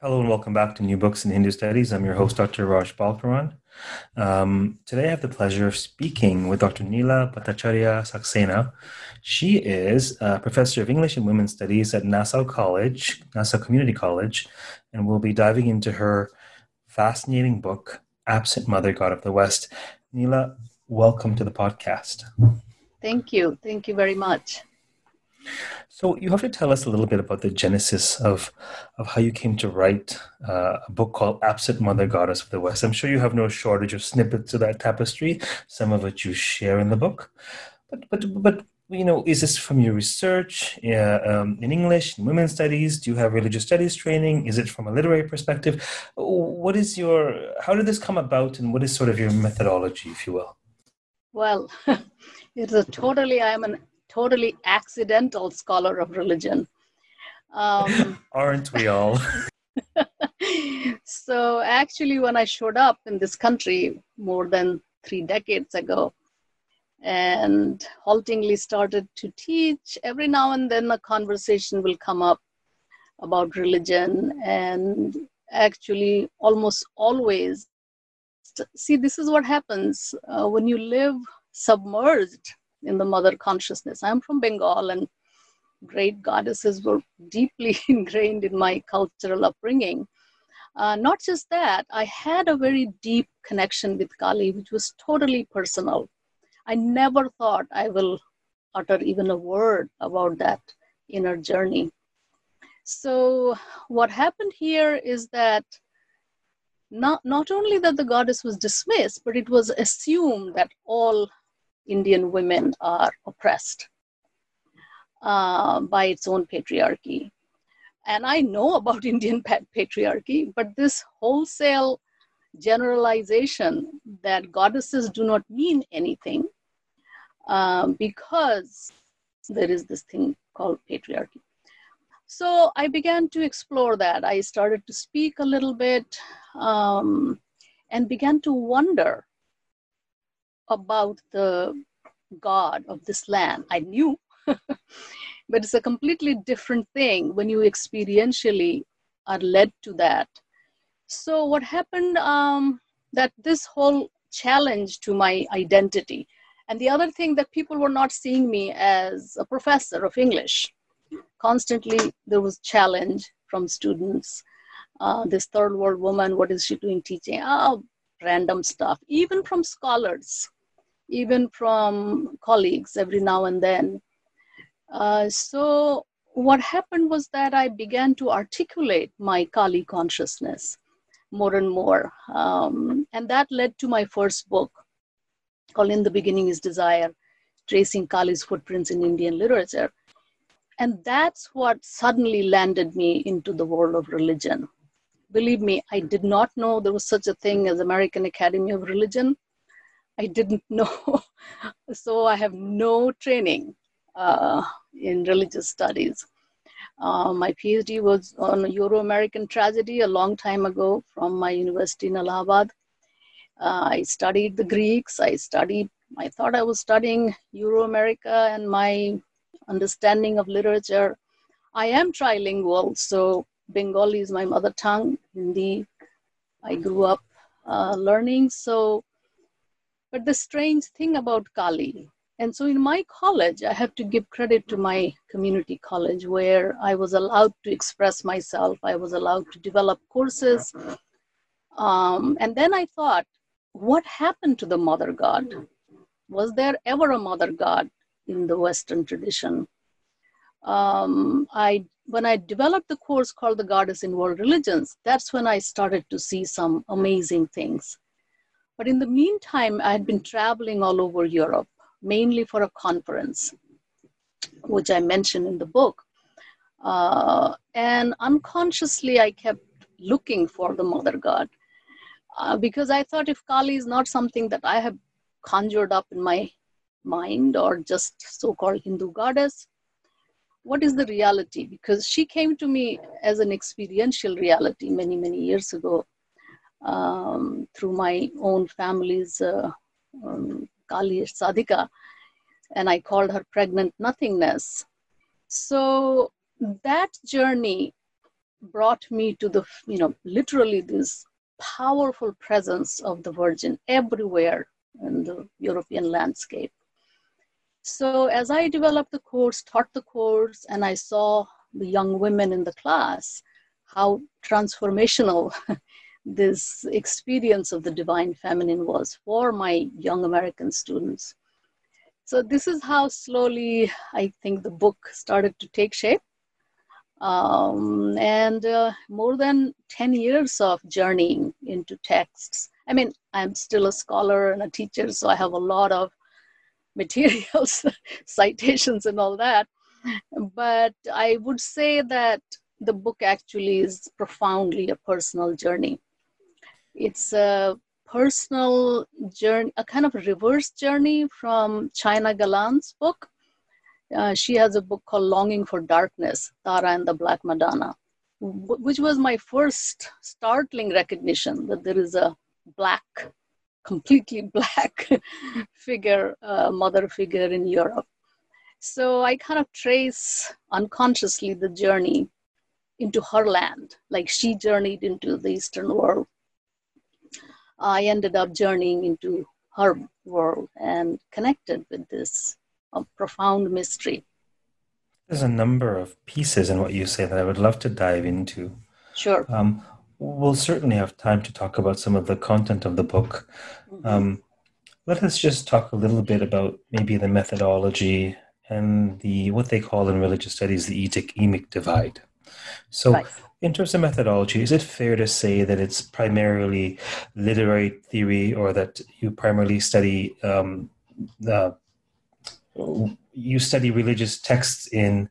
Hello and welcome back to New Books in Hindu Studies. I'm your host, Dr. Raj Balkaran. Um, today I have the pleasure of speaking with Dr. Neela Bhattacharya Saxena. She is a professor of English and Women's Studies at Nassau College, Nassau Community College, and we'll be diving into her fascinating book, Absent Mother, God of the West. Neela, welcome to the podcast. Thank you. Thank you very much. So you have to tell us a little bit about the genesis of of how you came to write uh, a book called "Absent Mother, Goddess of the West." I'm sure you have no shortage of snippets of that tapestry. Some of it you share in the book, but but but you know, is this from your research uh, um, in English, in women's studies? Do you have religious studies training? Is it from a literary perspective? What is your? How did this come about, and what is sort of your methodology, if you will? Well, it's a totally. I'm an totally accidental scholar of religion. Um, Aren't we all? so, actually, when I showed up in this country more than three decades ago and haltingly started to teach, every now and then a conversation will come up about religion. And actually, almost always, see, this is what happens uh, when you live submerged in the mother consciousness. I'm from Bengal, and great goddesses were deeply ingrained in my cultural upbringing. Uh, not just that, I had a very deep connection with Kali, which was totally personal. I never thought I will utter even a word about that inner journey. So, what happened here is that not, not only that the goddess was dismissed, but it was assumed that all Indian women are oppressed uh, by its own patriarchy. And I know about Indian patriarchy, but this wholesale generalization that goddesses do not mean anything um, because there is this thing called patriarchy. So I began to explore that. I started to speak a little bit um, and began to wonder about the God of this land. I knew, but it's a completely different thing when you experientially are led to that. So, what happened um, that this whole challenge to my identity, and the other thing that people were not seeing me as a professor of English. Constantly, there was challenge from students. Uh, this third world woman, what is she doing teaching? Oh, random stuff. Even from scholars, even from colleagues every now and then. Uh, so, what happened was that I began to articulate my Kali consciousness more and more. Um, and that led to my first book called In the Beginning is Desire Tracing Kali's Footprints in Indian Literature. And that's what suddenly landed me into the world of religion. Believe me, I did not know there was such a thing as American Academy of Religion. I didn't know. so I have no training uh, in religious studies. Uh, my PhD was on Euro American tragedy a long time ago from my university in Allahabad. Uh, I studied the Greeks. I studied, I thought I was studying Euro America and my understanding of literature. I am trilingual, so Bengali is my mother tongue. Hindi, I grew up uh, learning. So but the strange thing about Kali, and so in my college, I have to give credit to my community college where I was allowed to express myself, I was allowed to develop courses. Um, and then I thought, what happened to the mother god? Was there ever a mother god in the Western tradition? Um, I when I developed the course called The Goddess in World Religions, that's when I started to see some amazing things. But in the meantime, I had been traveling all over Europe, mainly for a conference, which I mentioned in the book. Uh, and unconsciously, I kept looking for the Mother God. uh, because I thought if Kali is not something that I have conjured up in my mind or just so called Hindu goddess, what is the reality? Because she came to me as an experiential reality many, many years ago um, through my own family's uh, um, Kali Sadhika, and I called her pregnant nothingness. So that journey brought me to the, you know, literally this powerful presence of the Virgin everywhere in the European landscape. So as I developed the course, taught the course, and I saw the young women in the class, how transformational this experience of the divine feminine was for my young American students. So this is how slowly I think the book started to take shape. Um, and uh, more than 10 years of journeying into texts. I mean, I'm still a scholar and a teacher, so I have a lot of materials, citations, and all that. But I would say that the book actually is profoundly a personal journey. It's a personal journey, a kind of reverse journey from China Galland's book uh, she has a book called Longing for Darkness, Tara and the Black Madonna, which was my first startling recognition that there is a black, completely black figure, uh, mother figure in Europe. So I kind of trace unconsciously the journey into her land, like she journeyed into the Eastern world. I ended up journeying into her world and connected with this a profound mystery. There's a number of pieces in what you say that I would love to dive into. Sure. Um, we'll certainly have time to talk about some of the content of the book. Mm-hmm. Um, let us just talk a little bit about maybe the methodology and the what they call in religious studies the etic divide. So, right. In terms of methodology, is it fair to say that it's primarily literary theory, or that you primarily study um, the you study religious texts in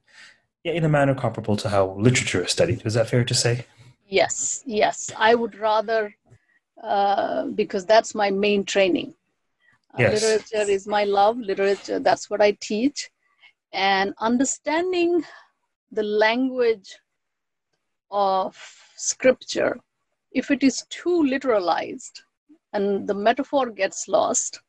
in a manner comparable to how literature is studied. Is that fair to say? Yes, yes. I would rather uh, because that's my main training. Uh, yes. Literature is my love. Literature, that's what I teach, and understanding the language of scripture, if it is too literalized and the metaphor gets lost,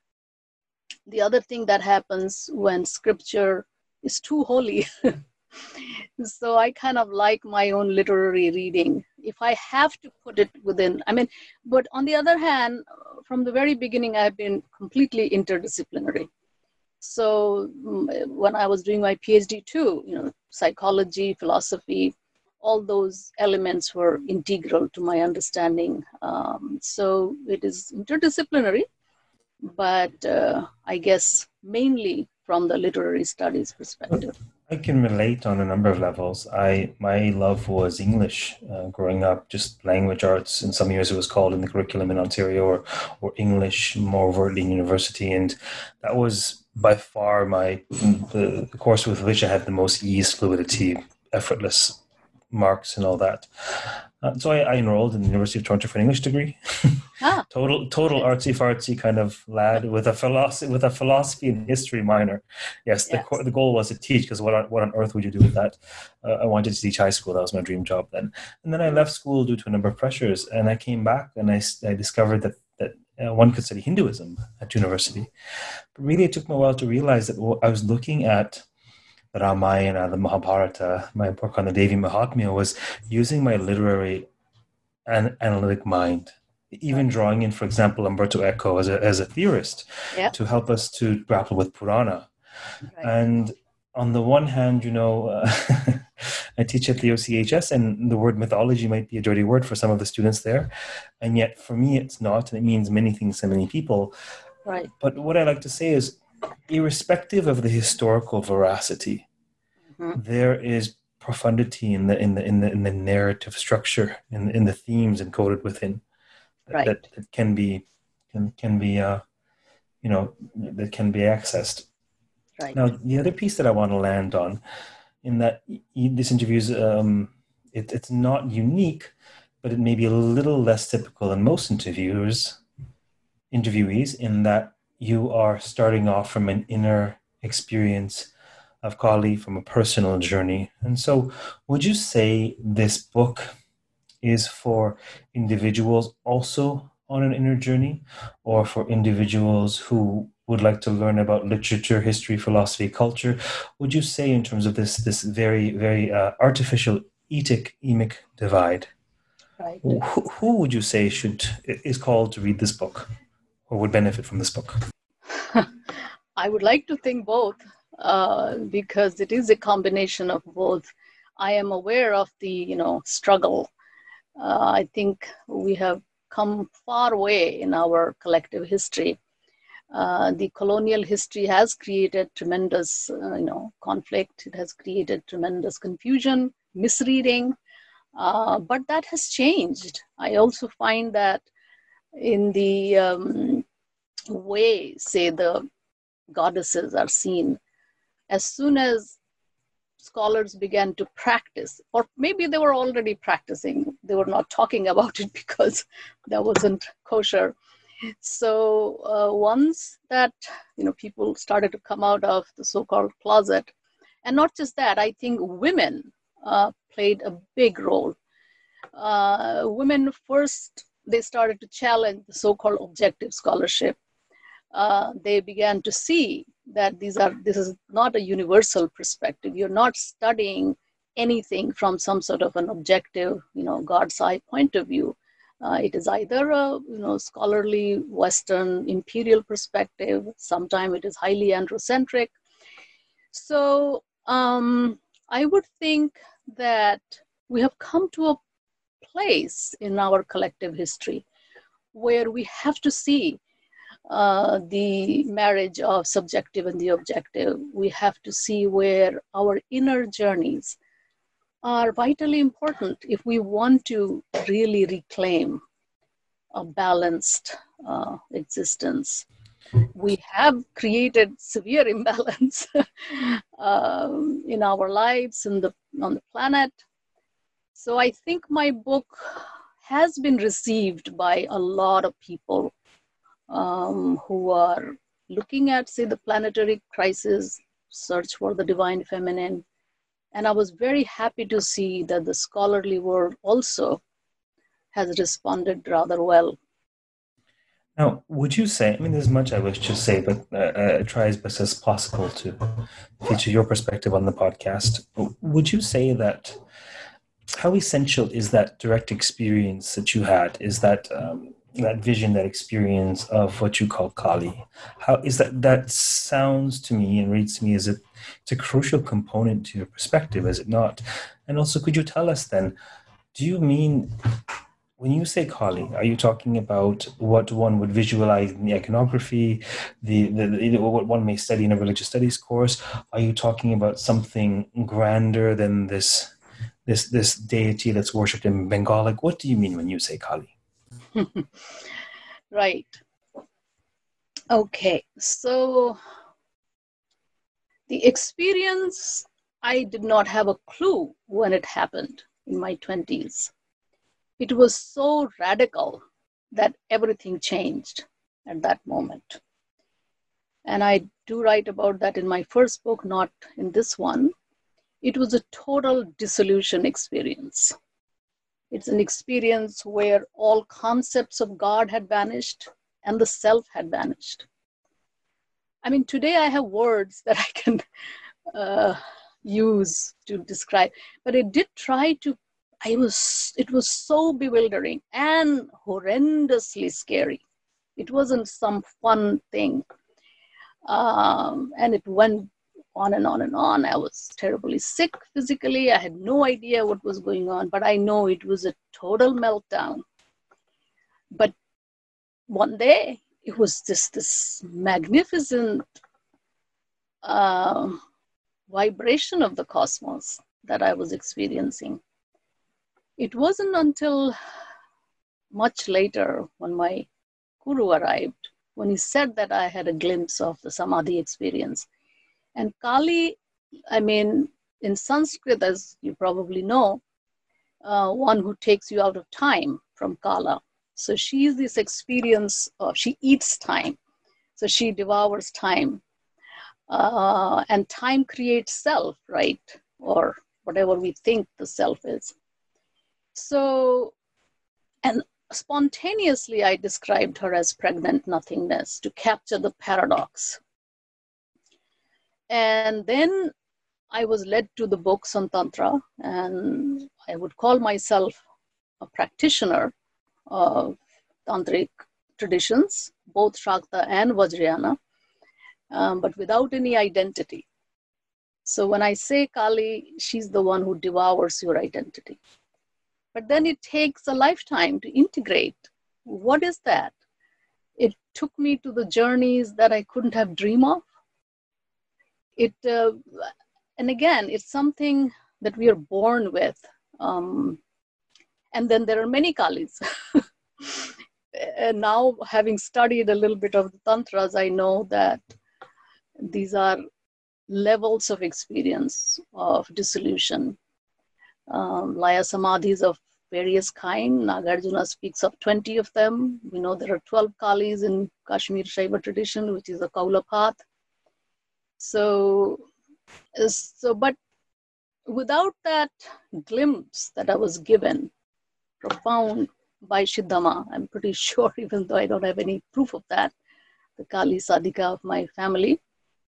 the other thing that happens when scripture is too holy. so I kind of like my own literary reading. If I have to put it within, I mean, but on the other hand, from the very beginning, I've been completely interdisciplinary. So mm, when I was doing my PhD too, you know, psychology, philosophy, all those elements were integral to my understanding. Um, so it is interdisciplinary, but uh, I guess mainly from the literary studies perspective. I can relate on a number of levels. I my love was English uh, growing up, just language arts. In some years, it was called in the curriculum in Ontario, or or English more overtly in university, and that was by far my the, course with which I had the most ease, fluidity, effortless marks, and all that. Uh, so I, I, enrolled in the University of Toronto for an English degree. ah. total, total artsy fartsy kind of lad with a philosophy with a philosophy and history minor. Yes, yes. the the goal was to teach because what on, what on earth would you do with that? Uh, I wanted to teach high school. That was my dream job then. And then I left school due to a number of pressures, and I came back and I, I discovered that that uh, one could study Hinduism at university. But really, it took me a while to realize that I was looking at Ramayana, the Mahabharata, my work on the Devi Mahatmya was using my literary and analytic mind, even drawing in, for example, Umberto Eco as a, as a theorist to help us to grapple with Purana. Right. And on the one hand, you know, uh, I teach at the OCHS, and the word mythology might be a dirty word for some of the students there. And yet, for me, it's not, and it means many things to many people. Right. But what I like to say is, irrespective of the historical veracity, mm-hmm. there is profundity in the in the in the, in the narrative structure in in the themes encoded within right. that, that can be can can be uh you know that can be accessed right now the other piece that i want to land on in that this interview is um it, it's not unique but it may be a little less typical than most interviewers, interviewees, in that you are starting off from an inner experience of Kali, from a personal journey. And so, would you say this book is for individuals also on an inner journey, or for individuals who would like to learn about literature, history, philosophy, culture? Would you say, in terms of this this very very uh, artificial etic emic divide, Right. who, who would you say should is called to read this book, or would benefit from this book? I would like to think both uh, because it is a combination of both. I am aware of the you know struggle. Uh, I think we have come far away in our collective history. Uh, the colonial history has created tremendous uh, you know conflict. It has created tremendous confusion, misreading, uh, but that has changed. I also find that in the um, way, say the goddesses are seen. As soon as scholars began to practice or maybe they were already practicing they were not talking about it because that wasn't kosher. So uh, once that you know people started to come out of the so-called closet and not just that i think women uh, played a big role. Uh, women first they started to challenge the so-called objective scholarship. Uh, they began to see that these are this is not a universal perspective. You're not studying anything from some sort of an objective you know god's eye point of view. Uh, it is either a you know scholarly western imperial perspective sometimes it is highly androcentric. So um, i would think that we have come to a place in our collective history where we have to see uh, the marriage of subjective and the objective. We have to see where our inner journeys are vitally important if we want to really reclaim a balanced uh, existence. We have created severe imbalance um, in our lives and the, on the planet. So I think my book has been received by a lot of people um, who are looking at, say, the planetary crisis, search for the divine feminine. And I was very happy to see that the scholarly world also has responded rather well. Now, would you say, I mean, there's much I wish to say, but uh, I try as best as possible to feature your perspective on the podcast. Would you say that how essential is that direct experience that you had? Is that um, that vision, that experience of what you call Kali. How is that? That sounds to me and reads to me as a, it's a crucial component to your perspective, is it not? And also, could you tell us then? Do you mean when you say Kali, are you talking about what one would visualize in the iconography, the, the, the, what one may study in a religious studies course? Are you talking about something grander than this this this deity that's worshipped in Bengal? Like, what do you mean when you say Kali? right. Okay, so the experience, I did not have a clue when it happened in my 20s. It was so radical that everything changed at that moment. And I do write about that in my first book, not in this one. It was a total dissolution experience. It's an experience where all concepts of God had vanished and the self had vanished. I mean, today I have words that I can uh, use to describe, but it did try to. I was. It was so bewildering and horrendously scary. It wasn't some fun thing, um, and it went on and on and on. I was terribly sick physically. I had no idea what was going on, but I know it was a total meltdown. But one day, it was just this magnificent uh, vibration of the cosmos that I was experiencing. It wasn't until much later when my guru arrived, when he said that I had a glimpse of the samadhi experience and Kali, I mean, in Sanskrit, as you probably know, uh, one who takes you out of time from Kala. So she's this experience of she eats time. So she devours time. Uh, and time creates self, right? Or whatever we think the self is. So, and spontaneously, I described her as pregnant nothingness to capture the paradox. And then I was led to the books on Tantra, and I would call myself a practitioner of Tantric traditions, both Shakta and Vajrayana, um, but without any identity. So when I say Kali, she's the one who devours your identity. But then it takes a lifetime to integrate. What is that? It took me to the journeys that I couldn't have dreamed of. It, uh, and again, it's something that we are born with. Um, and then there are many Kalis. and now, having studied a little bit of the Tantras, I know that these are levels of experience of dissolution. Um, Laya Samadhis of various kind. Nagarjuna speaks of 20 of them. We know there are 12 Kalis in Kashmir Shaiva tradition, which is a Kaula path. So, so, but without that glimpse that I was given, profound by Siddhama, I'm pretty sure, even though I don't have any proof of that, the Kali Sadhika of my family,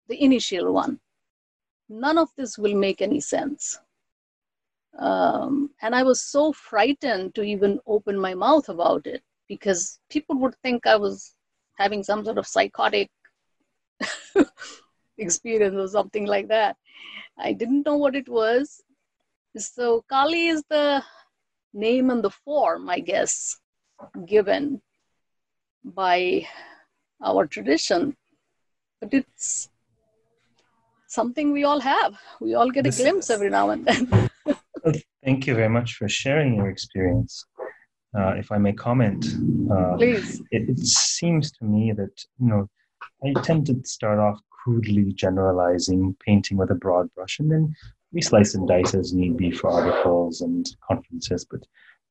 the initial one, none of this will make any sense. Um, and I was so frightened to even open my mouth about it because people would think I was having some sort of psychotic experience or something like that. I didn't know what it was. So, Kali is the name and the form, I guess, given by our tradition. But it's something we all have. We all get a this glimpse every now and then. Thank you very much for sharing your experience. Uh, if I may comment, uh, please. It, it, seems to me that you know I tend to start off crudely generalizing, painting with a broad brush, and then we slice and dice as need be for articles and conferences. But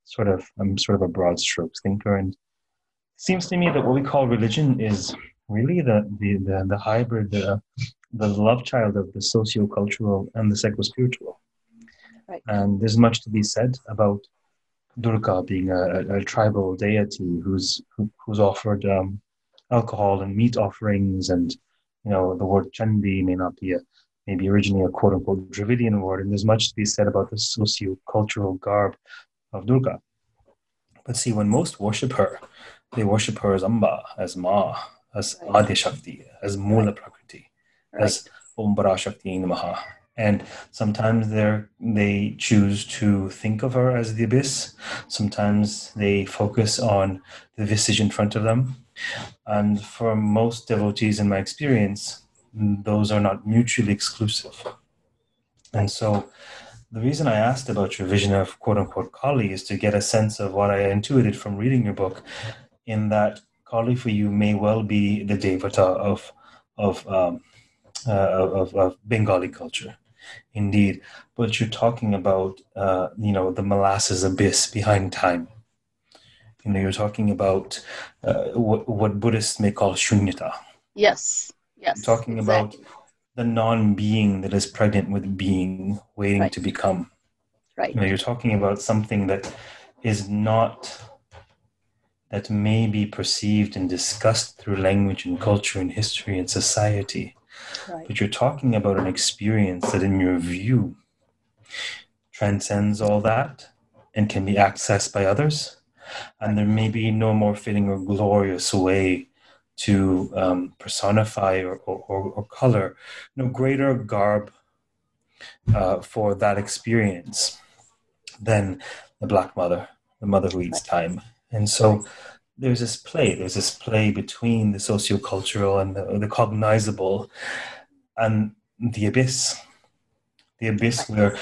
sort of, I'm sort of a broad strokes thinker, and it seems to me that what we call religion is really the the the, the hybrid, the the love child of the socio-cultural and the psycho-spiritual Right. And there's much to be said about Durga being a, a tribal deity who's who, who's offered um, alcohol and meat offerings, and you know the word Chandi may not be a maybe originally a quote unquote Dravidian word, and there's much to be said about the socio-cultural garb of Durga. But see, when most worship her, they worship her as Amba, as Ma, as. Adi Shakti, as Mula Prakriti, as Om Shakti Namaha. And sometimes they choose to think of her as the abyss. Sometimes they focus on the visage in front of them. And for most devotees, in my experience, those are not mutually exclusive. And so the reason I asked about your vision of quote unquote Kali is to get a sense of what I intuited from reading your book, in that Kali for you may well be the Devata of, of, um, uh, of, of Bengali culture Indeed, but you're talking about uh, you know the molasses abyss behind time. You know, you're talking about uh, what, what Buddhists may call shunyata. Yes. Yes. You're talking exactly. about the non-being that is pregnant with being, waiting right. to become. Right. You know, you're talking about something that is not that may be perceived and discussed through language and culture and history and society Right. But you're talking about an experience that, in your view, transcends all that and can be accessed by others. And there may be no more fitting or glorious way to um, personify or, or, or, color, no greater garb uh, for that experience than the Black Mother, the mother who eats time. And so there's this play, there's this play between the sociocultural and the, the cognizable and the abyss. The abyss where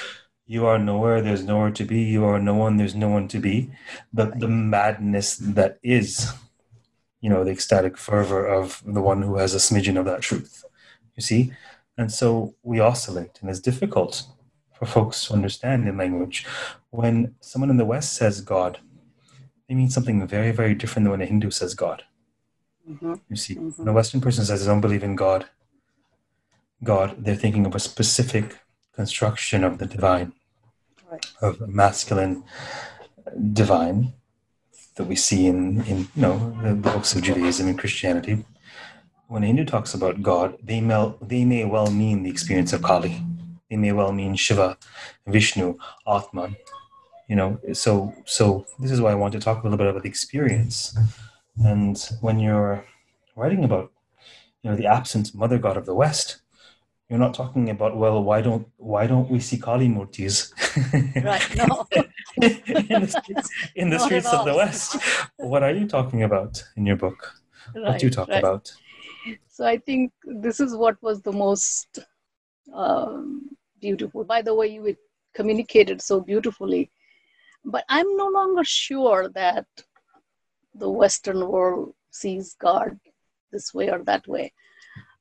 you are nowhere, there's nowhere to be, you are no one, there's no one to be. The, the madness that is, you know, the ecstatic fervor of the one who has a smidgen of that truth. You see? And so we oscillate, and it's difficult for folks to understand in language. When someone in the West says God, they mean something very, very different than when a Hindu says God. Mm-hmm. You see, mm-hmm. when a Western person says, I don't believe in God, God, they're thinking of a specific construction of the divine, right. of masculine divine that we see in, in you know the books of Judaism and Christianity. When a Hindu talks about God, they may, they may well mean the experience of Kali. They may well mean Shiva, Vishnu, Atman. You know, so so this is why I want to talk a little bit about the experience. And when you're writing about, you know, the absent mother god of the West, you're not talking about well why don't why don't we see kali murtis? Right no. In the streets, in the streets of the west. What are you talking about in your book? Right, what do you talk right. about? So i think this is what was the most um, beautiful. By the way you communicated so beautifully but i'm no longer sure that the western world sees god this way or that way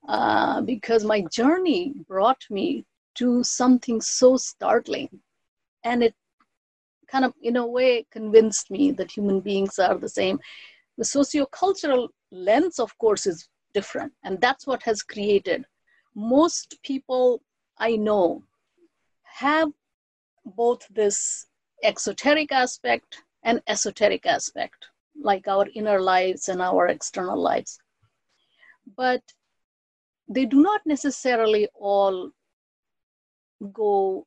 uh, because my journey brought me to something so startling. And it kind of, in a way, convinced me that human beings are the same. The sociocultural lens, of course, is different. And that's what has created. Most people I know have both this exoteric aspect and esoteric aspect, like our inner lives and our external lives. But they do not necessarily all go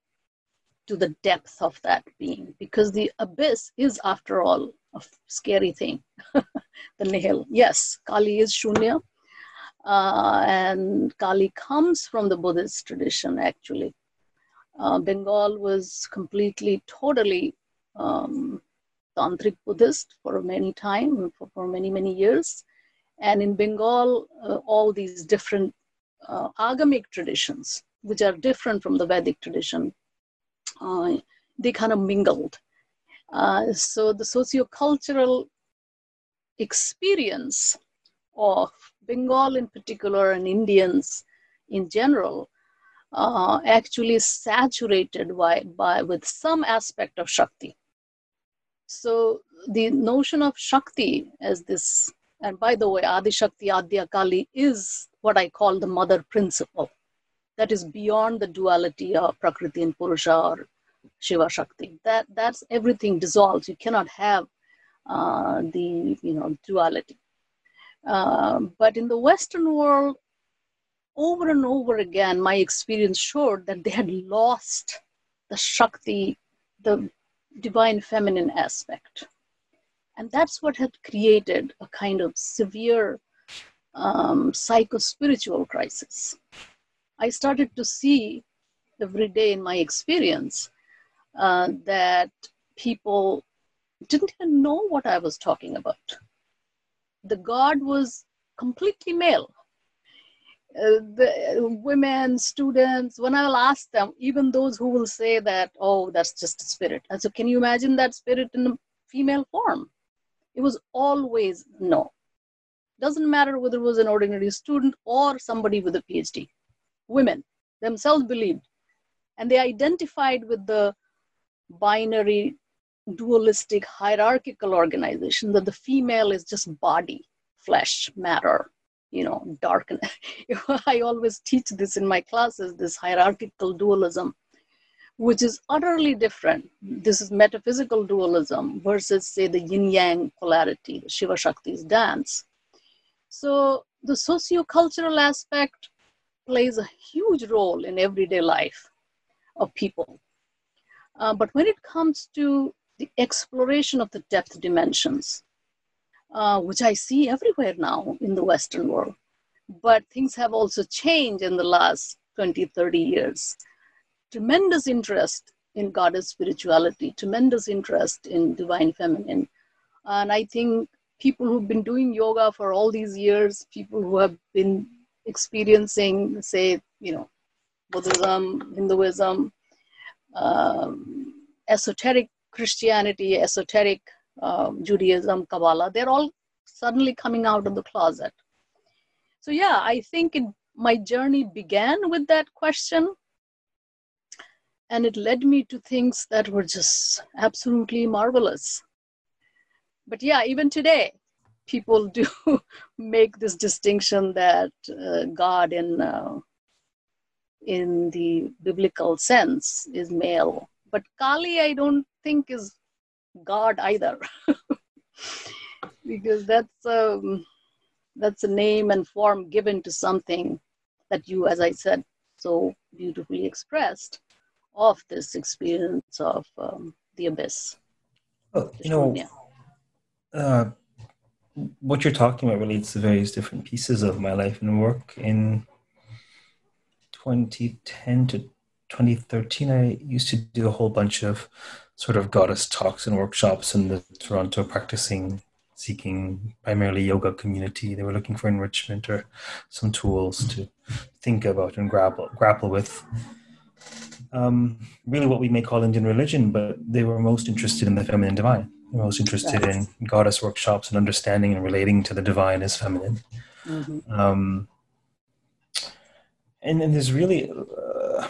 to the depth of that being because the abyss is after all a scary thing the nihil yes kali is shunya uh, and kali comes from the buddhist tradition actually uh, bengal was completely totally um, tantric buddhist for many time for, for many many years and in bengal uh, all these different uh, agamic traditions, which are different from the Vedic tradition, uh, they kind of mingled. Uh, so the sociocultural experience of Bengal in particular and Indians in general uh, actually saturated by, by with some aspect of Shakti. So the notion of Shakti as this, and by the way, Adi Shakti, Kali is what I call the mother principle that is beyond the duality of Prakriti and Purusha or Shiva Shakti. That, that's everything dissolves. You cannot have uh, the you know duality. Uh, but in the Western world, over and over again, my experience showed that they had lost the Shakti, the divine feminine aspect. And that's what had created a kind of severe um, psycho-spiritual crisis. I started to see every day in my experience uh, that people didn't even know what I was talking about. The God was completely male. Uh, the women, students, when I'll ask them, even those who will say that, oh, that's just a spirit. And so, can you imagine that spirit in a female form? It was always no. Doesn't matter whether it was an ordinary student or somebody with a PhD. Women themselves believed. And they identified with the binary, dualistic, hierarchical organization that the female is just body, flesh, matter, you know, darkness. I always teach this in my classes this hierarchical dualism which is utterly different. This is metaphysical dualism versus, say, the yin yang polarity, the Shiva Shakti's dance. So the sociocultural aspect plays a huge role in everyday life of people. Uh, but when it comes to the exploration of the depth dimensions, uh, which I see everywhere now in the Western world, but things have also changed in the last 20, 30 years. Tremendous interest in goddess spirituality, tremendous interest in divine feminine. And I think people who've been doing yoga for all these years, people who have been experiencing, say, you know, Buddhism, Hinduism, um, esoteric Christianity, esoteric um, Judaism, Kabbalah, they're all suddenly coming out of the closet. So, yeah, I think it, my journey began with that question. and it led me to things that were just absolutely marvelous. But yeah, even today, people do make this distinction that uh, God in uh, in the biblical sense is male, but Kali I don't think is God either, because that's um, that's a name and form given to something that you, as I said, so beautifully expressed of this experience of um, the abyss. Well, you know, uh, what you're talking about relates to various different pieces of my life and work. In 2010 to 2013, I used to do a whole bunch of sort of goddess talks and workshops in the Toronto practicing seeking primarily yoga community. They were looking for enrichment or some tools to think about and grapple grapple with. Um, really, what we may call Indian religion, but they were most interested in the feminine divine. They were most interested in goddess workshops and understanding and relating to the divine as feminine. Mm-hmm. Um, and, and there's really uh,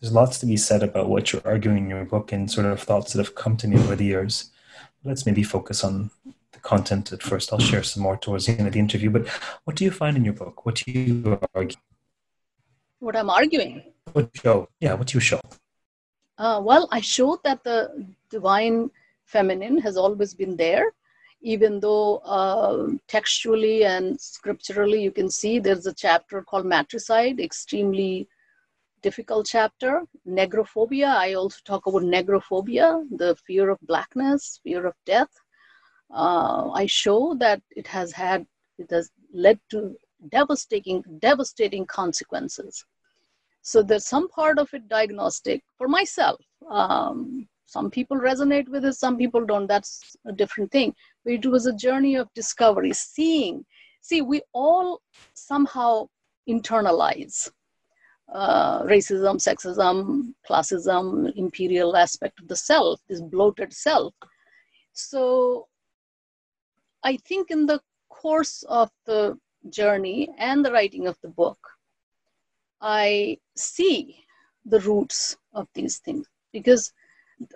there's lots to be said about what you're arguing in your book and sort of thoughts that have come to me over the years. Let's maybe focus on the content at first. I'll share some more towards the end of the interview. But what do you find in your book? What do you argue? What I'm arguing? What show? Yeah, what do you show? Uh, well, I showed that the divine feminine has always been there, even though uh, textually and scripturally you can see there's a chapter called matricide, extremely difficult chapter. Negrophobia, I also talk about negrophobia, the fear of blackness, fear of death uh, I show that it has had, it has led to devastating, devastating consequences. So there's some part of it diagnostic for myself. Um, some people resonate with it, some people don't. That's a different thing. But it was a journey of discovery, seeing. See, we all somehow internalize uh, racism, sexism, classism, imperial aspect of the self, this bloated self. So I think in the course of the journey and the writing of the book, I see the roots of these things because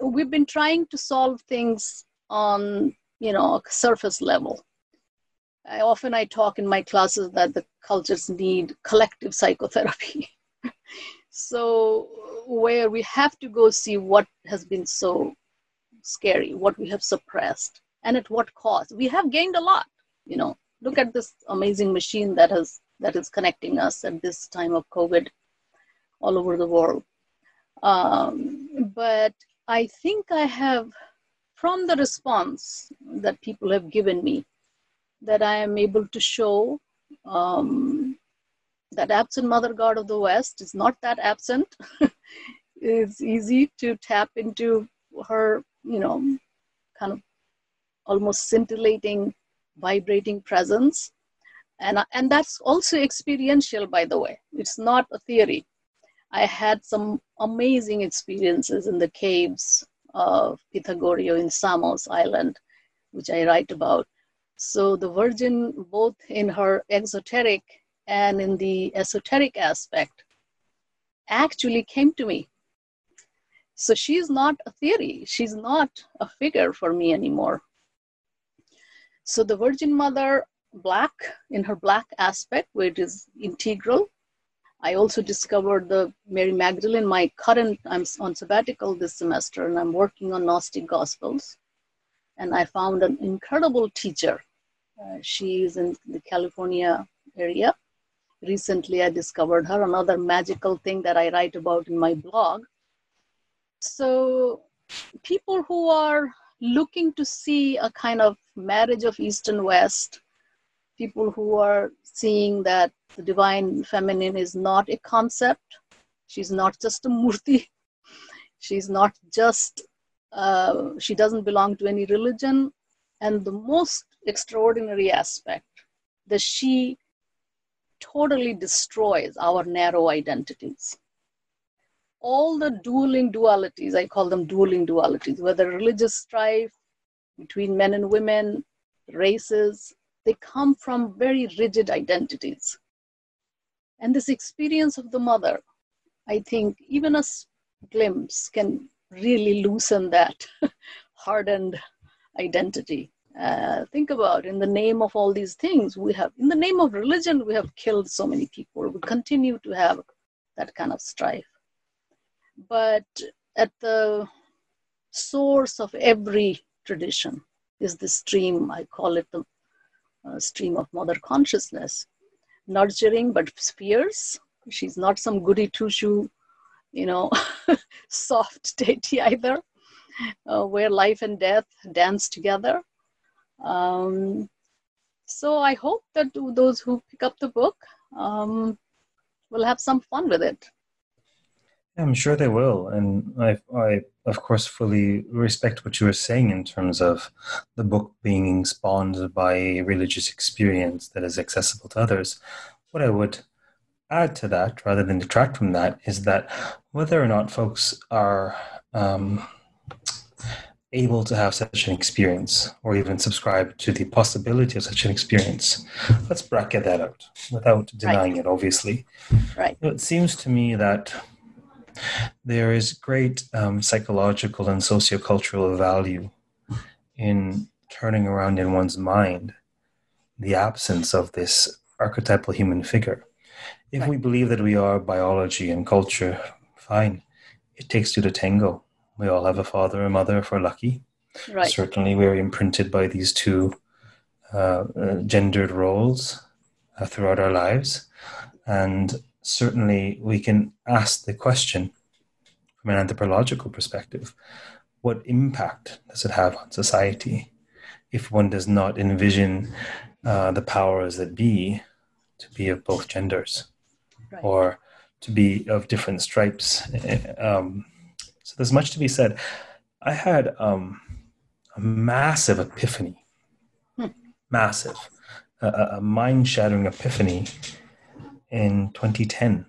we've been trying to solve things on you know surface level. I often I talk in my classes that the cultures need collective psychotherapy. so where we have to go see what has been so scary, what we have suppressed, and at what cost. We have gained a lot you know. Look at this amazing machine that has that is connecting us at this time of covid all over the world. Um, but i think i have from the response that people have given me that i am able to show um, that absent mother god of the west is not that absent it's easy to tap into her you know kind of almost scintillating, vibrating presence. And, and that's also experiential, by the way. It's not a theory. I had some amazing experiences in the caves of Pythagoreio in Samos Island, which I write about. So the Virgin, both in her exoteric and in the esoteric aspect, actually came to me. So she's not a theory, she's not a figure for me anymore. So the Virgin Mother, black in her black aspect, it is integral. I also discovered the Mary Magdalene. My current, I'm on sabbatical this semester, and I'm working on Gnostic Gospels. And I found an incredible teacher. Uh, she is in the California area. Recently, I discovered her, another magical thing that I write about in my blog. So, people who are looking to see a kind of marriage of East and West, people who are seeing that the divine feminine is not a concept, she's not just a murti, she's not just, uh, she doesn't belong to any religion. And the most extraordinary aspect that she totally destroys our narrow identities all the dueling dualities, I call them dueling dualities, whether religious strife between men and women, races, they come from very rigid identities. And this experience of the mother, I think even a glimpse can really loosen that hardened identity. Uh, think about in the name of all these things we have in the name of religion we have killed so many people. We continue to have that kind of strife. But at the source of every tradition is the stream i call it the uh, stream of mother consciousness. Nurturing but fierce. She's not some goody two shoe you know soft deity either uh, where life and death dance together um, so I hope that those who pick up the book um, will have some fun with it. I'm sure they will, and I, I, of course, fully respect what you were saying in terms of the book being spawned by a religious experience that is accessible to others. What I would add to that, rather than detract from that, is that whether or not folks are um, able to have such an experience or even subscribe to the possibility of such an experience. Let's bracket that out without denying right. it, obviously. Right. It seems to me that there is great um, psychological and sociocultural value in turning around in one's mind the absence of this archetypal human figure. If right. we believe that we are biology and culture, fine. It takes two to tango we all have a father and mother if we're lucky. Right. Certainly, we're imprinted by these two uh, uh, gendered roles uh, throughout our lives. And certainly, we can ask the question from an anthropological perspective what impact does it have on society if one does not envision uh, the powers that be to be of both genders right. or to be of different stripes? Um, so there's much to be said. I had um, a massive epiphany, hmm. massive, a, a mind shattering epiphany in 2010.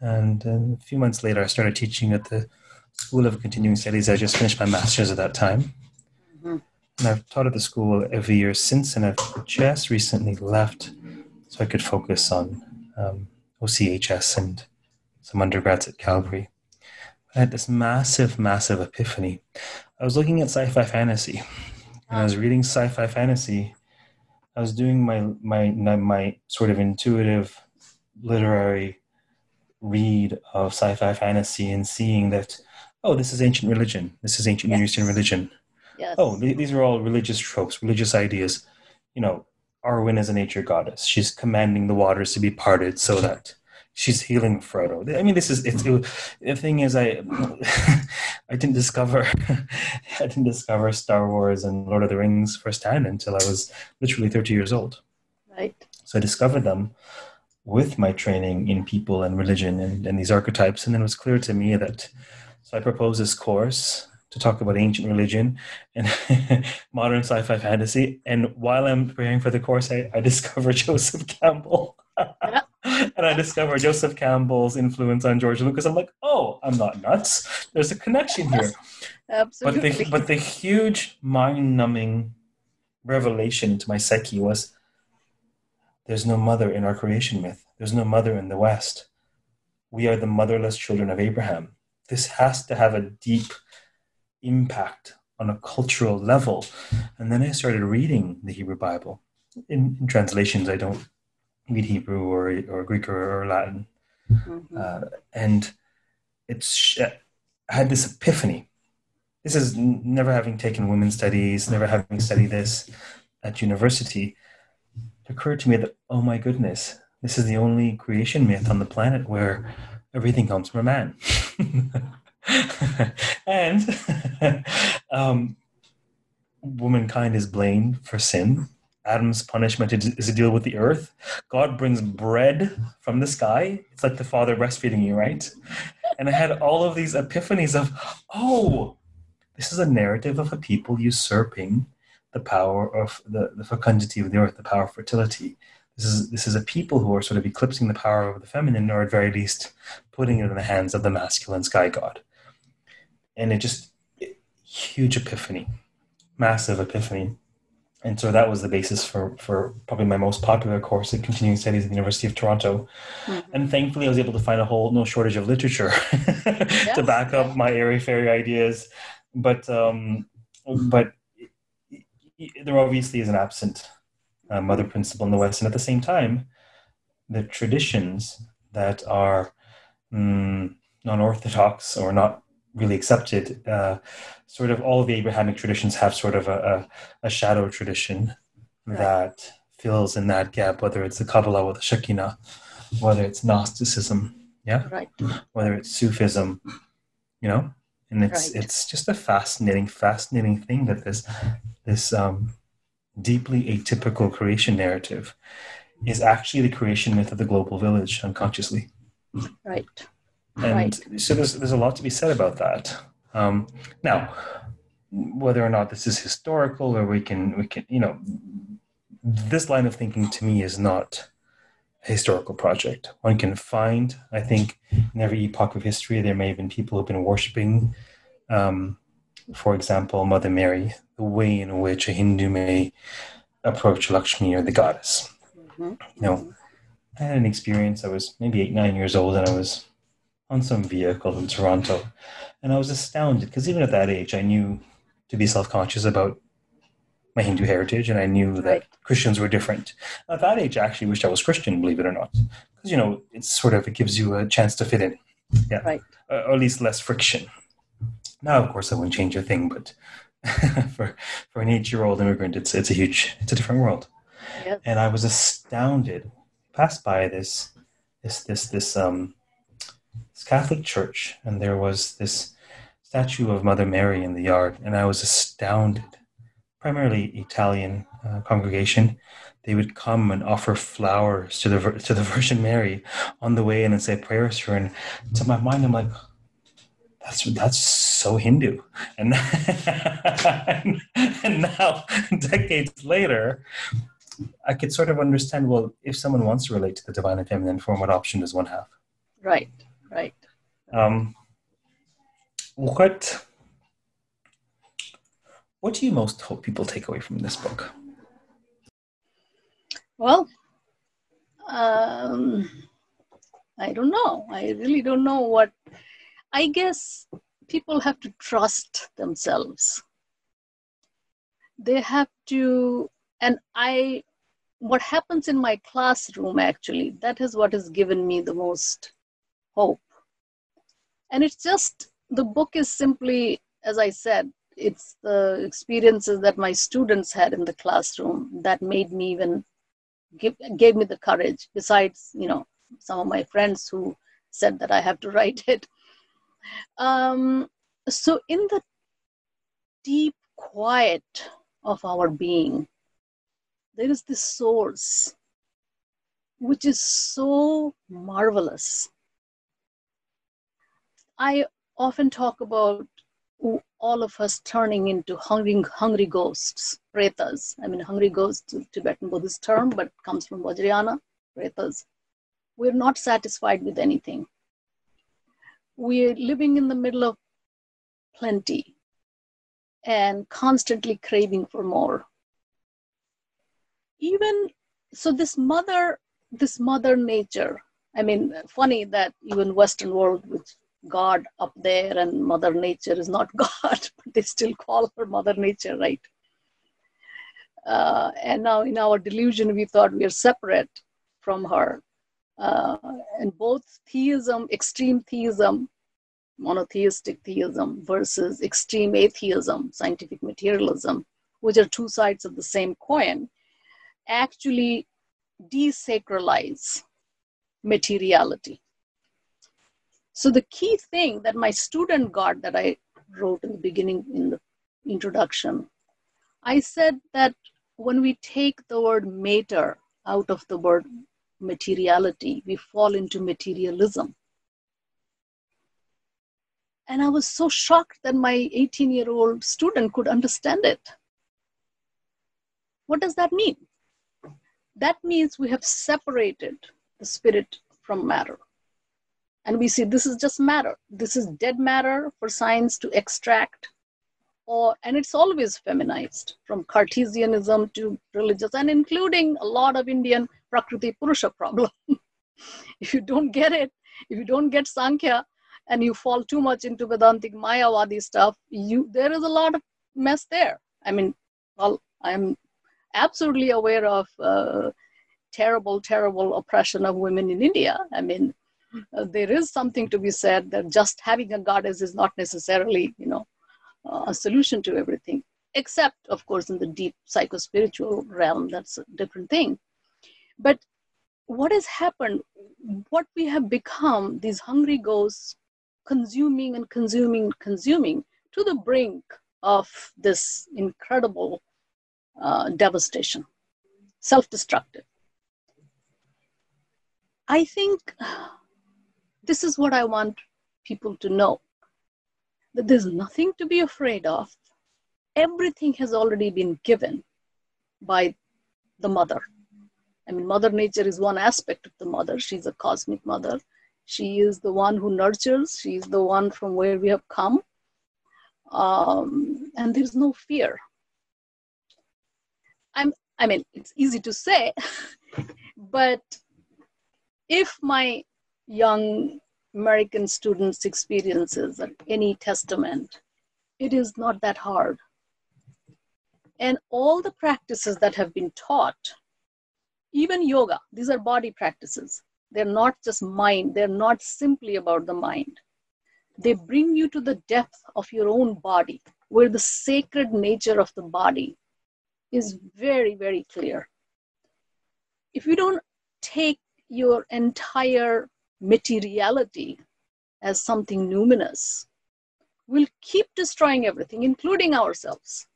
And a few months later, I started teaching at the School of Continuing Studies. I just finished my master's at that time. Mm-hmm. And I've taught at the school every year since, and I've just recently left so I could focus on um, OCHS and some undergrads at Calgary. I had this massive, massive epiphany. I was looking at sci-fi fantasy, and I was ah. reading sci-fi fantasy. I was doing my my my sort of intuitive literary read of sci-fi fantasy and seeing that oh this is ancient religion this is ancient yes. Near Eastern religion yes. oh th- these are all religious tropes religious ideas you know Arwen is a nature goddess she's commanding the waters to be parted so that she's healing Frodo. I mean, this is it's, it, the thing is I I didn't discover I didn't discover Star Wars and Lord of the Rings firsthand until I was literally thirty years old. Right. So I discovered them with my training in people and religion and, and these archetypes, and then it was clear to me that so I proposed this course to talk about ancient religion and modern sci-fi fantasy. And while I'm preparing for the course, I, I discovered Joseph Campbell. And I discovered Joseph Campbell's influence on George Lucas. I'm like, oh, I'm not nuts. There's a connection here. Absolutely. But the, but the huge mind numbing revelation into my psyche was there's no mother in our creation myth. There's no mother in the West. We are the motherless children of Abraham. This has to have a deep impact on a cultural level. And then I started reading the Hebrew Bible. In, in translations, I don't read Hebrew or, or Greek or, or Latin. Mm-hmm. Uh, and it's, I had this epiphany. This is never having taken women's studies, never having studied this at university. It occurred to me that, oh my goodness, this is the only creation myth on the planet where everything comes from a man. and um, womankind is blamed for sin. Adam's punishment is to deal with the earth. God brings bread from the sky. It's like the father breastfeeding you, right? And I had all of these epiphanies of, oh, this is a narrative of a people usurping the power of the, the fecundity of the earth, the power of fertility. This is this is a people who are sort of eclipsing the power of the feminine, or at very least putting it in the hands of the masculine sky god and it just it, huge epiphany, massive epiphany. And so that was the basis for for probably my most popular course in continuing studies at the University of Toronto. Mm-hmm. And thankfully, I was able to find a whole no shortage of literature yes. to back up my airy fairy ideas. But um, but there obviously is an absent uh, mother principle in the West, and at the same time, the traditions that are mm, non-orthodox or not really accepted. Uh, sort of all of the Abrahamic traditions have sort of a, a, a shadow tradition right. that fills in that gap, whether it's the Kabbalah or the Shekinah, whether it's Gnosticism, yeah, right. whether it's Sufism, you know, and it's right. it's just a fascinating, fascinating thing that this this um, deeply atypical creation narrative is actually the creation myth of the global village unconsciously. Right. And right. so there's, there's a lot to be said about that. Um, now, whether or not this is historical or we can, we can, you know, this line of thinking to me is not a historical project. One can find, I think, in every epoch of history, there may have been people who've been worshiping, um, for example, Mother Mary, the way in which a Hindu may approach Lakshmi or the goddess. Mm-hmm. You know, I had an experience. I was maybe eight, nine years old, and I was on some vehicle in Toronto. And I was astounded because even at that age, I knew to be self conscious about my Hindu heritage and I knew that Christians were different. At that age, I actually wished I was Christian, believe it or not. Because, you know, it's sort of, it gives you a chance to fit in. Yeah. Right. Uh, or at least less friction. Now, of course, I wouldn't change a thing, but for, for an eight year old immigrant, it's, it's a huge, it's a different world. Yep. And I was astounded, passed by this, this, this, this, um, Catholic church, and there was this statue of Mother Mary in the yard, and I was astounded. Primarily Italian uh, congregation, they would come and offer flowers to the to the Virgin Mary on the way in and say prayers to her. And to my mind, I'm like, that's that's so Hindu. And and now, decades later, I could sort of understand. Well, if someone wants to relate to the divine and feminine form, what option does one have? Right. Right. Um, what what do you most hope people take away from this book? Well, um, I don't know. I really don't know what. I guess people have to trust themselves. They have to, and I, what happens in my classroom actually, that is what has given me the most hope. And it's just, the book is simply, as I said, it's the experiences that my students had in the classroom that made me even give, gave me the courage besides you know some of my friends who said that i have to write it. Um, so in the deep quiet of our being there is this source which is so marvelous I often talk about all of us turning into hungry, hungry ghosts, pretas. I mean, hungry ghosts, Tibetan Buddhist term, but comes from Vajrayana, pretas. We're not satisfied with anything. We're living in the middle of plenty and constantly craving for more. Even so, this mother, this mother nature. I mean, funny that even Western world, which God up there and Mother Nature is not God, but they still call her Mother Nature, right? Uh, and now in our delusion, we thought we are separate from her. Uh, and both theism, extreme theism, monotheistic theism versus extreme atheism, scientific materialism, which are two sides of the same coin, actually desacralize materiality. So the key thing that my student got that I wrote in the beginning in the introduction, I said that when we take the word mater out of the word materiality, we fall into materialism. And I was so shocked that my 18 year old student could understand it. What does that mean? That means we have separated the spirit from matter and we see this is just matter. This is dead matter for science to extract. Or and it's always feminized from cartesianism to religious and including a lot of indian prakriti purusha problem. If you don't get it if you don't get sankhya and you fall too much into vedantic mayavadi stuff you there is a lot of mess there. I mean well i'm absolutely aware of uh, terrible terrible oppression of women in india. I mean uh, there is something to be said that just having a goddess is not necessarily you know uh, a solution to everything, except, of course, in the deep psychospiritual realm. That's a different thing. But what has happened, what we have become, these hungry ghosts consuming and consuming, consuming to the brink of this incredible uh, devastation, self destructive. I think this is what I want people to know that there's nothing to be afraid of. Everything has already been given by the mother. I mean, Mother Nature is one aspect of the mother. She's a cosmic mother. She is the one who nurtures. She's the one from where we have come. Um, and there's no fear. I'm, I mean, it's easy to say, but if my young American students' experiences at any testament, it is not that hard. And all the practices that have been taught, even yoga, these are body practices. They're not just mind, they're not simply about the mind. They bring you to the depth of your own body, where the sacred nature of the body is very, very clear. If you don't take your entire materiality as something numinous we'll keep destroying everything, including ourselves.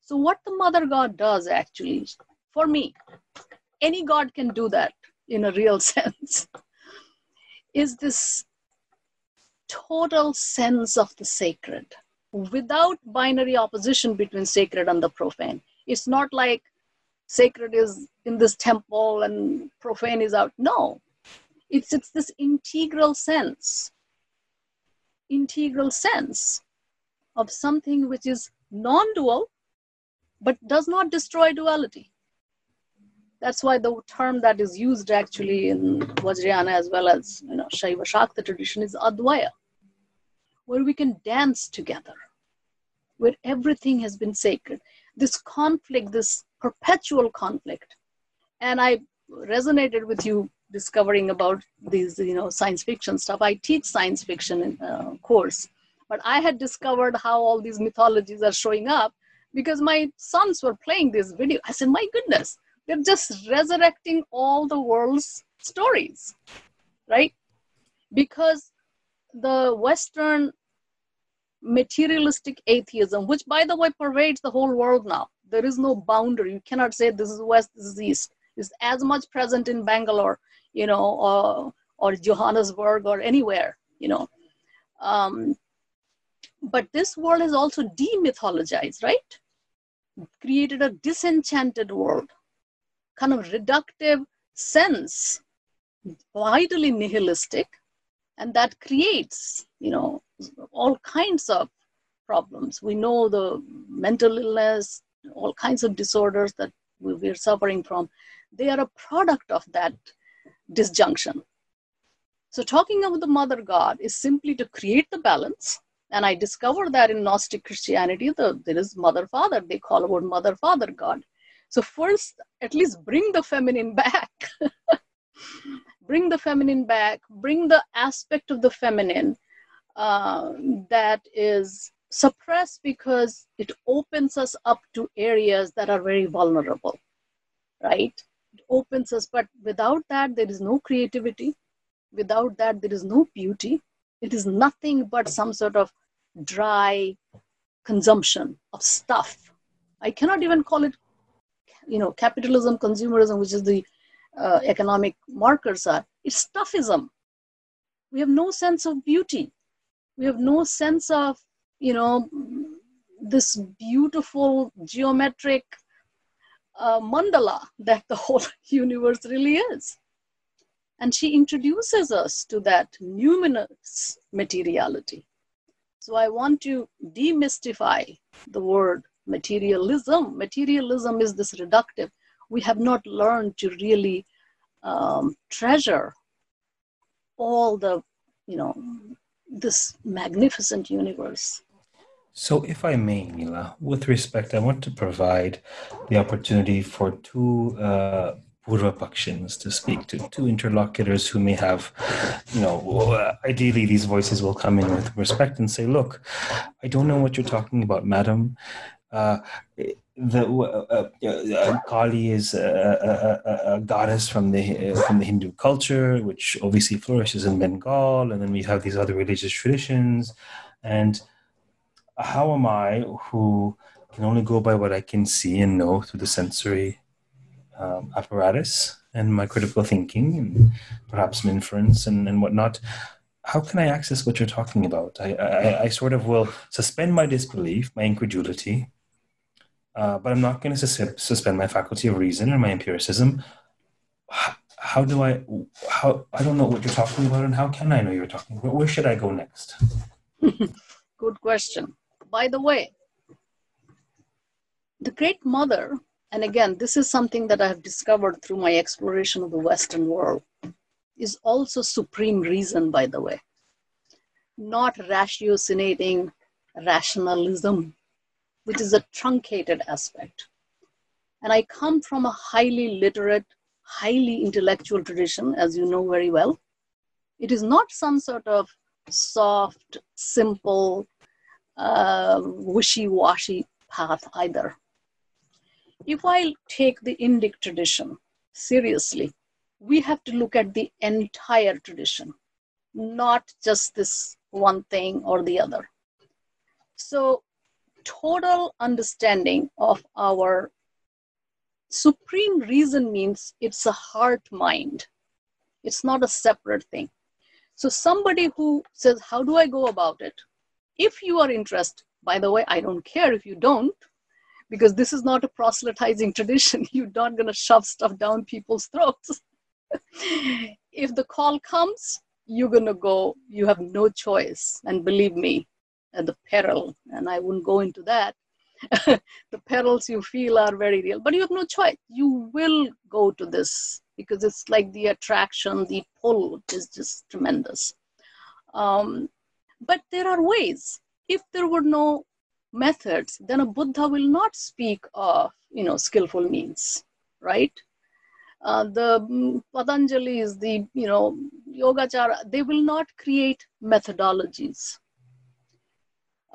So, what the mother god does actually, for me, any god can do that in a real sense, is this total sense of the sacred without binary opposition between sacred and the profane. It's not like sacred is in this temple and profane is out. No, it's, it's this integral sense, integral sense of something which is non dual but does not destroy duality. That's why the term that is used actually in Vajrayana as well as you know Shaiva Shakta tradition is Advaya, where we can dance together, where everything has been sacred. This conflict, this perpetual conflict, and I resonated with you discovering about these you know science fiction stuff. I teach science fiction uh, course but i had discovered how all these mythologies are showing up because my sons were playing this video. I said my goodness they're just resurrecting all the world's stories right? Because the western materialistic atheism which by the way pervades the whole world now there is no boundary. You cannot say this is west this is east. Is as much present in bangalore you know, or, or Johannesburg or anywhere, you know. Um, but this world is also demythologized, right? Created a disenchanted world, kind of reductive sense, vitally nihilistic, and that creates, you know, all kinds of problems. We know the mental illness, all kinds of disorders that we're suffering from. They are a product of that disjunction. So, talking about the mother god is simply to create the balance. And I discovered that in Gnostic Christianity, the, there is mother father. They call about mother father god. So, first, at least bring the feminine back. bring the feminine back, bring the aspect of the feminine uh, that is suppressed because it opens us up to areas that are very vulnerable, right? Opens us. But without that, there is no creativity. Without that, there is no beauty. It is nothing but some sort of dry consumption of stuff. I cannot even call it, you know, capitalism, consumerism, which is the uh, economic markers are. It's stuffism. We have no sense of beauty. We have no sense of, you know, this beautiful geometric uh, mandala that the whole universe really is. And she introduces us to that numinous materiality. So I want to demystify the word materialism. Materialism is this reductive. We have not learned to really um, treasure all the, you know, this magnificent universe. So, if I may, Neela, with respect, I want to provide the opportunity for two uh, Purva Pakshins to speak to, two interlocutors who may have, you know, uh, ideally these voices will come in with respect and say, look, I don't know what you're talking about, madam. Uh, the uh, uh, uh, Kali is a, a, a, goddess from the from the Hindu culture, which obviously flourishes in Bengal, and then we have these other religious traditions. And how am I, who can only go by what I can see and know through the sensory um, apparatus and my critical thinking, and perhaps some inference and, and whatnot? How can I access what you're talking about? I, I, I sort of will suspend my disbelief, my incredulity, uh, but I'm not going to sus- suspend my faculty of reason or my empiricism. How, do I? How I don't know what you're talking about, and how can I know you're talking? Where should I go next? Good question. By the way, the Great Mother, and again, this is something that I have discovered through my exploration of the Western world, is also supreme reason. By the way, not ratiocinating rationalism which is a truncated aspect. And I come from a highly literate, highly intellectual tradition, as you know very well. It is not some sort of soft, simple, uh, wishy washy path either. If I take the Indic tradition seriously, we have to look at the entire tradition, not just this one thing or the other. So total understanding of our supreme reason means it's a heart mind it's not a separate thing so somebody who says how do i go about it if you are interested by the way i don't care if you don't because this is not a proselytizing tradition you're not going to shove stuff down people's throats if the call comes you're going to go you have no choice and believe me at the peril, and I wouldn't go into that. the perils you feel are very real, but you have no choice. You will go to this because it's like the attraction, the pull is just tremendous. Um, but there are ways. If there were no methods, then a Buddha will not speak of you know skillful means, right? Uh, the mm, Patanjalis, the you know Yogacara, they will not create methodologies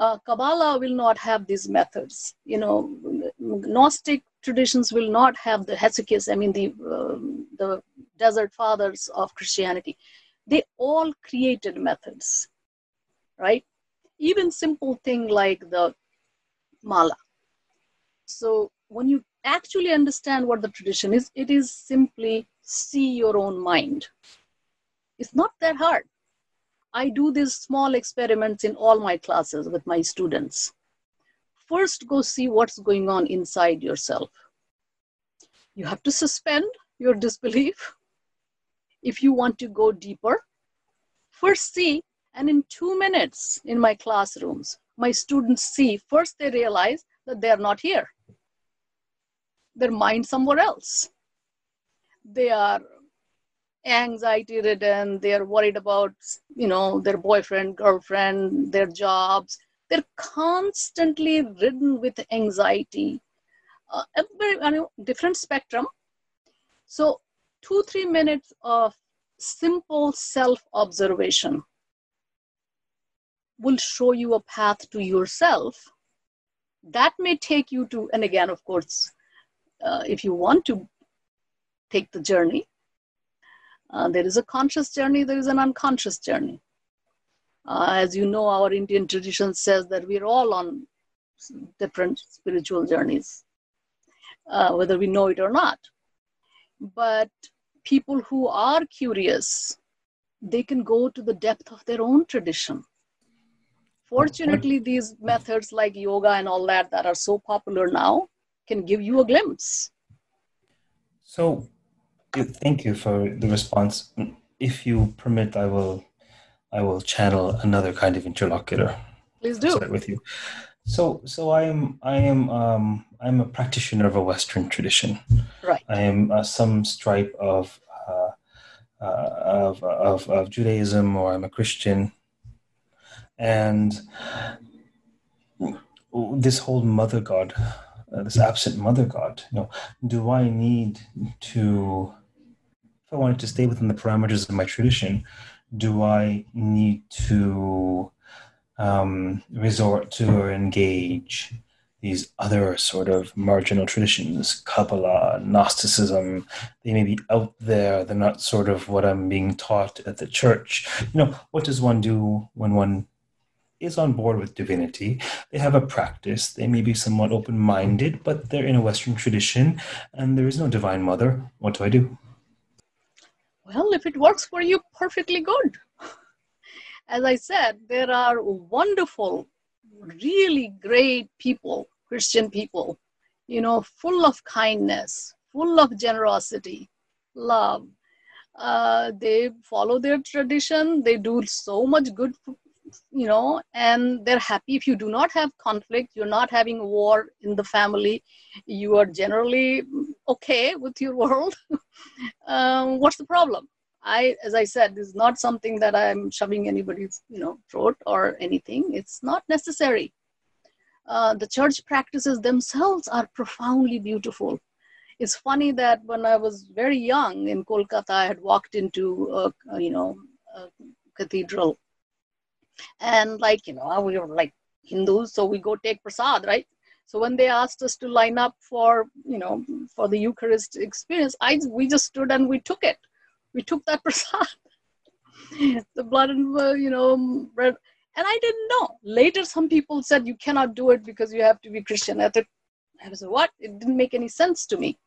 uh, Kabbalah will not have these methods. You know, Gnostic traditions will not have the Hesychasts, I mean, the, uh, the desert fathers of Christianity. They all created methods, right? Even simple thing like the mala. So when you actually understand what the tradition is, it is simply see your own mind. It's not that hard. I do these small experiments in all my classes with my students. First, go see what's going on inside yourself. You have to suspend your disbelief if you want to go deeper. First, see, and in two minutes in my classrooms, my students see, first, they realize that they're not here. Their mind somewhere else. They are anxiety ridden they're worried about you know their boyfriend girlfriend their jobs they're constantly ridden with anxiety uh, very different spectrum so two three minutes of simple self observation will show you a path to yourself that may take you to and again of course uh, if you want to take the journey uh, there is a conscious journey, there is an unconscious journey. Uh, as you know, our Indian tradition says that we're all on different spiritual journeys, uh, whether we know it or not. But people who are curious, they can go to the depth of their own tradition. Fortunately, these methods like yoga and all that that are so popular now can give you a glimpse. So, Thank you for the response. If you permit, I will, I will channel another kind of interlocutor. Please do. with you. So, so I am, I am, um, I'm a practitioner of a Western tradition. Right. I am uh, some stripe of, uh, uh, of, of, of Judaism, or I'm a Christian, and this whole mother god, uh, this absent mother god. You know, do I need to? If I wanted to stay within the parameters of my tradition, do I need to um, resort to or engage these other sort of marginal traditions, Kabbalah, Gnosticism. They may be out there, they're not sort of what I'm being taught at the church. You know, what does one do when one is on board with divinity? They have a practice, they may be somewhat open minded, but they're in a Western tradition and there is no divine mother. What do I do? Well, if it works for you, perfectly good as I said, there are wonderful, really great people, Christian people, you know, full of kindness, full of generosity, love. Uh, they follow their tradition, they do so much good, you know, and they're happy. If you do not have conflict, you're not having war in the family, you are generally okay with your world. um, what's the problem? I, as I said, is not something that I'm shoving anybody's, you know, throat or anything. It's not necessary. Uh, the church practices themselves are profoundly beautiful. It's funny that when I was very young in Kolkata, I had walked into, a, a you know, a cathedral, and like you know, we were like Hindus, so we go take prasad, right? So when they asked us to line up for, you know, for the Eucharist experience, I we just stood and we took it we took that prasad, the blood and uh, you know bread, and I didn't know. Later, some people said you cannot do it because you have to be Christian. I thought, I was what? It didn't make any sense to me.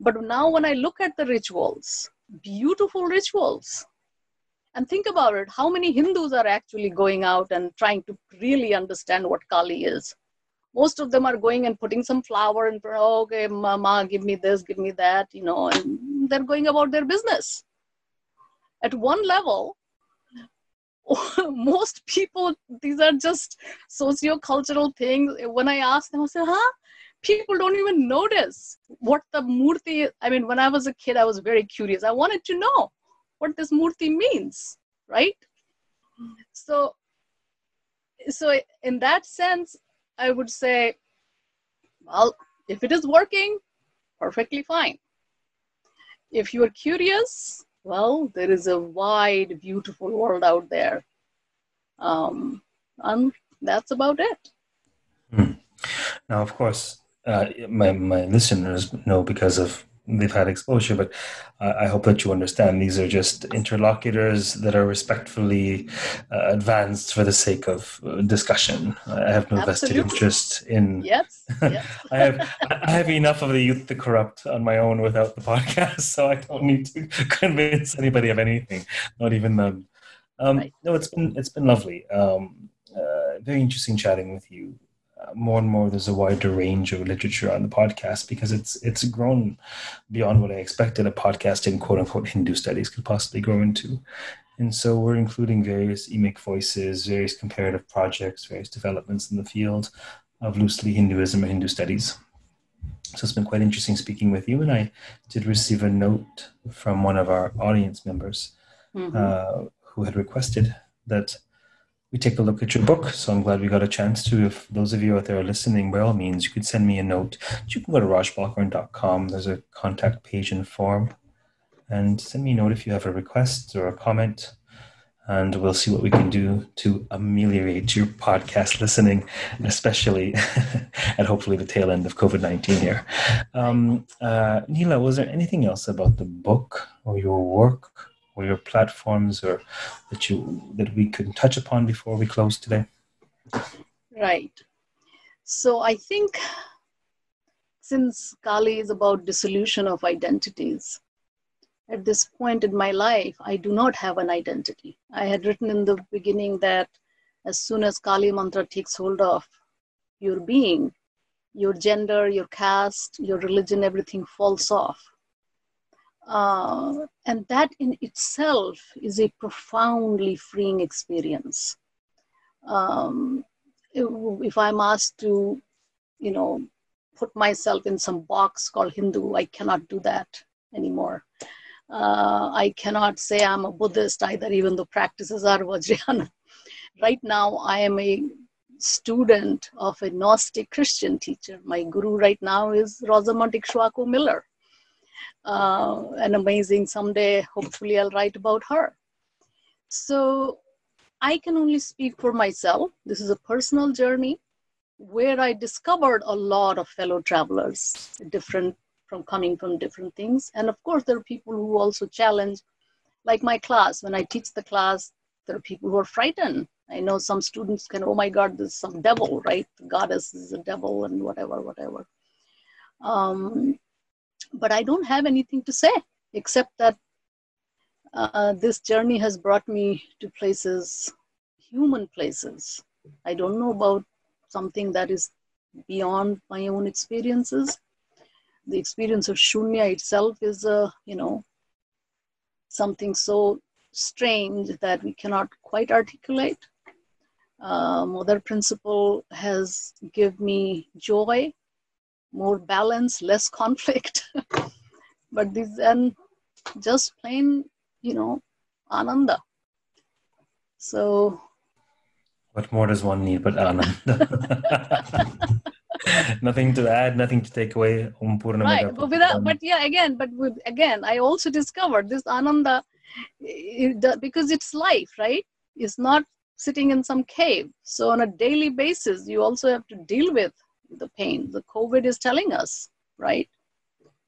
But now, when I look at the rituals, beautiful rituals, and think about it, how many Hindus are actually going out and trying to really understand what Kali is? most of them are going and putting some flower and oh, okay mama give me this give me that you know and they're going about their business. At one level most people these are just socio-cultural things. When i ask them i say huh? People don't even notice what the murti i mean when i was a kid i was very curious. I wanted to know what this murti means right so so in that sense I would say, well, if it is working, perfectly fine. If you are curious, well, there is a wide, beautiful world out there. Um, and that's about it. Hmm. Now, of course, uh, my, my listeners know because of they've had exposure, but I hope that you understand these are just interlocutors that are respectfully uh, advanced for the sake of uh, discussion. I have no vested interest in. Yes. yes. I have I have enough of the youth to corrupt on my own without the podcast, so I don't need to convince anybody of anything, not even them. Um, right. No, it's been it's been lovely. Um, uh, very interesting chatting with you more and more there's a wider range of literature on the podcast because it's it's grown beyond what I expected a podcast in quote unquote Hindu studies could possibly grow into. And so we're including various emic voices, various comparative projects, various developments in the field of loosely Hinduism or Hindu studies. So it's been quite interesting speaking with you. And I did receive a note from one of our audience members mm-hmm. uh, who had requested that we take a look at your book. So I'm glad we got a chance to. If those of you out there are listening, by all means, you could send me a note. You can go to rajbalkaran.com. There's a contact page and form. And send me a note if you have a request or a comment. And we'll see what we can do to ameliorate your podcast listening, especially at hopefully the tail end of COVID 19 here. Um, uh, Neela, was there anything else about the book or your work or your platforms or that you that we couldn't touch upon before we close today? Right. So I think since Kali is about dissolution of identities, at this point in my life, I do not have an identity. I had written in the beginning that as soon as Kali mantra takes hold of your being, your gender, your caste, your religion, everything falls off. Uh, and that in itself is a profoundly freeing experience. Um, if, I'm asked to, you know, put myself in some box called Hindu, I cannot do that anymore. Uh, I cannot say I'm a Buddhist either, even though practices are Vajrayana. right now, I am a student of a Gnostic Christian teacher. My guru right now is Rosamonde Ikshvaku Miller. Uh, an amazing someday, hopefully, I'll write about her. So I can only speak for myself. This is a personal journey where I discovered a lot of fellow travelers, different from coming from different things. And of course, there are people who also challenge, like my class. When I teach the class, there are people who are frightened. I know some students can, oh my God, there's some devil, right? The goddess is a devil and whatever, whatever. Um, but I don't have anything to say except that uh, this journey has brought me to places, human places. I don't know about something that is beyond my own experiences. The experience of shunya itself is a, you know, something so strange that we cannot quite articulate. Uh, Mother Principle has given me joy, more balance, less conflict. but this and just plain, you know, ananda. So what more does one need but Ananda? nothing to add, nothing to take away. right, but without, but yeah, again, but with again, I also discovered this Ananda it, because it's life, right? It's not sitting in some cave. So on a daily basis, you also have to deal with the pain. The COVID is telling us, right?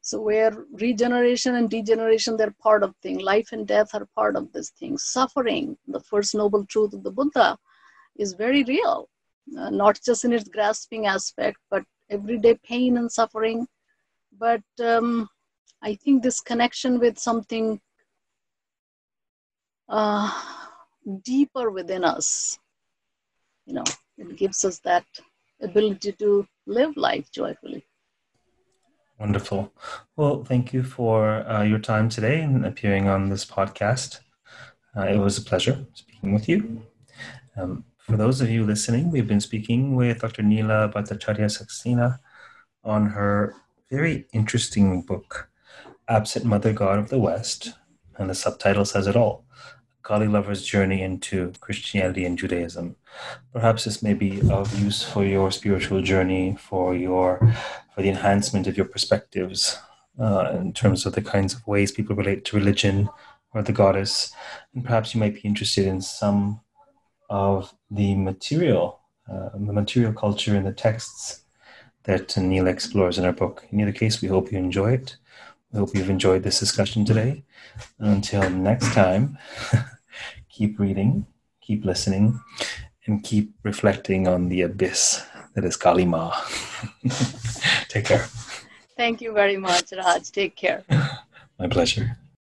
So where regeneration and degeneration, they're part of thing. Life and death are part of this thing. Suffering, the first noble truth of the Buddha, is very real, uh, not just in its grasping aspect, but everyday pain and suffering. But um, I think this connection with something uh, deeper within us, you know, it gives us that ability to live life joyfully. Wonderful. Well, thank you for uh, your time today and appearing on this podcast. Uh, it was a pleasure speaking with you. Um, for those of you listening, we've been speaking with Dr. Neela Bhattacharya Saxena on her very interesting book, Absent Mother God of the West, and the subtitle says it all Kali Lover's Journey into Christianity and Judaism. Perhaps this may be of use for your spiritual journey, for your for the enhancement of your perspectives uh, in terms of the kinds of ways people relate to religion or the goddess. And perhaps you might be interested in some of the material, uh, the material culture in the texts that Neil explores in our book. In either case, we hope you enjoy it. We hope you've enjoyed this discussion today. Until next time, keep reading, keep listening, and keep reflecting on the abyss that is Kali Ma. Take care. Thank you very much, Raj. Take care. My pleasure.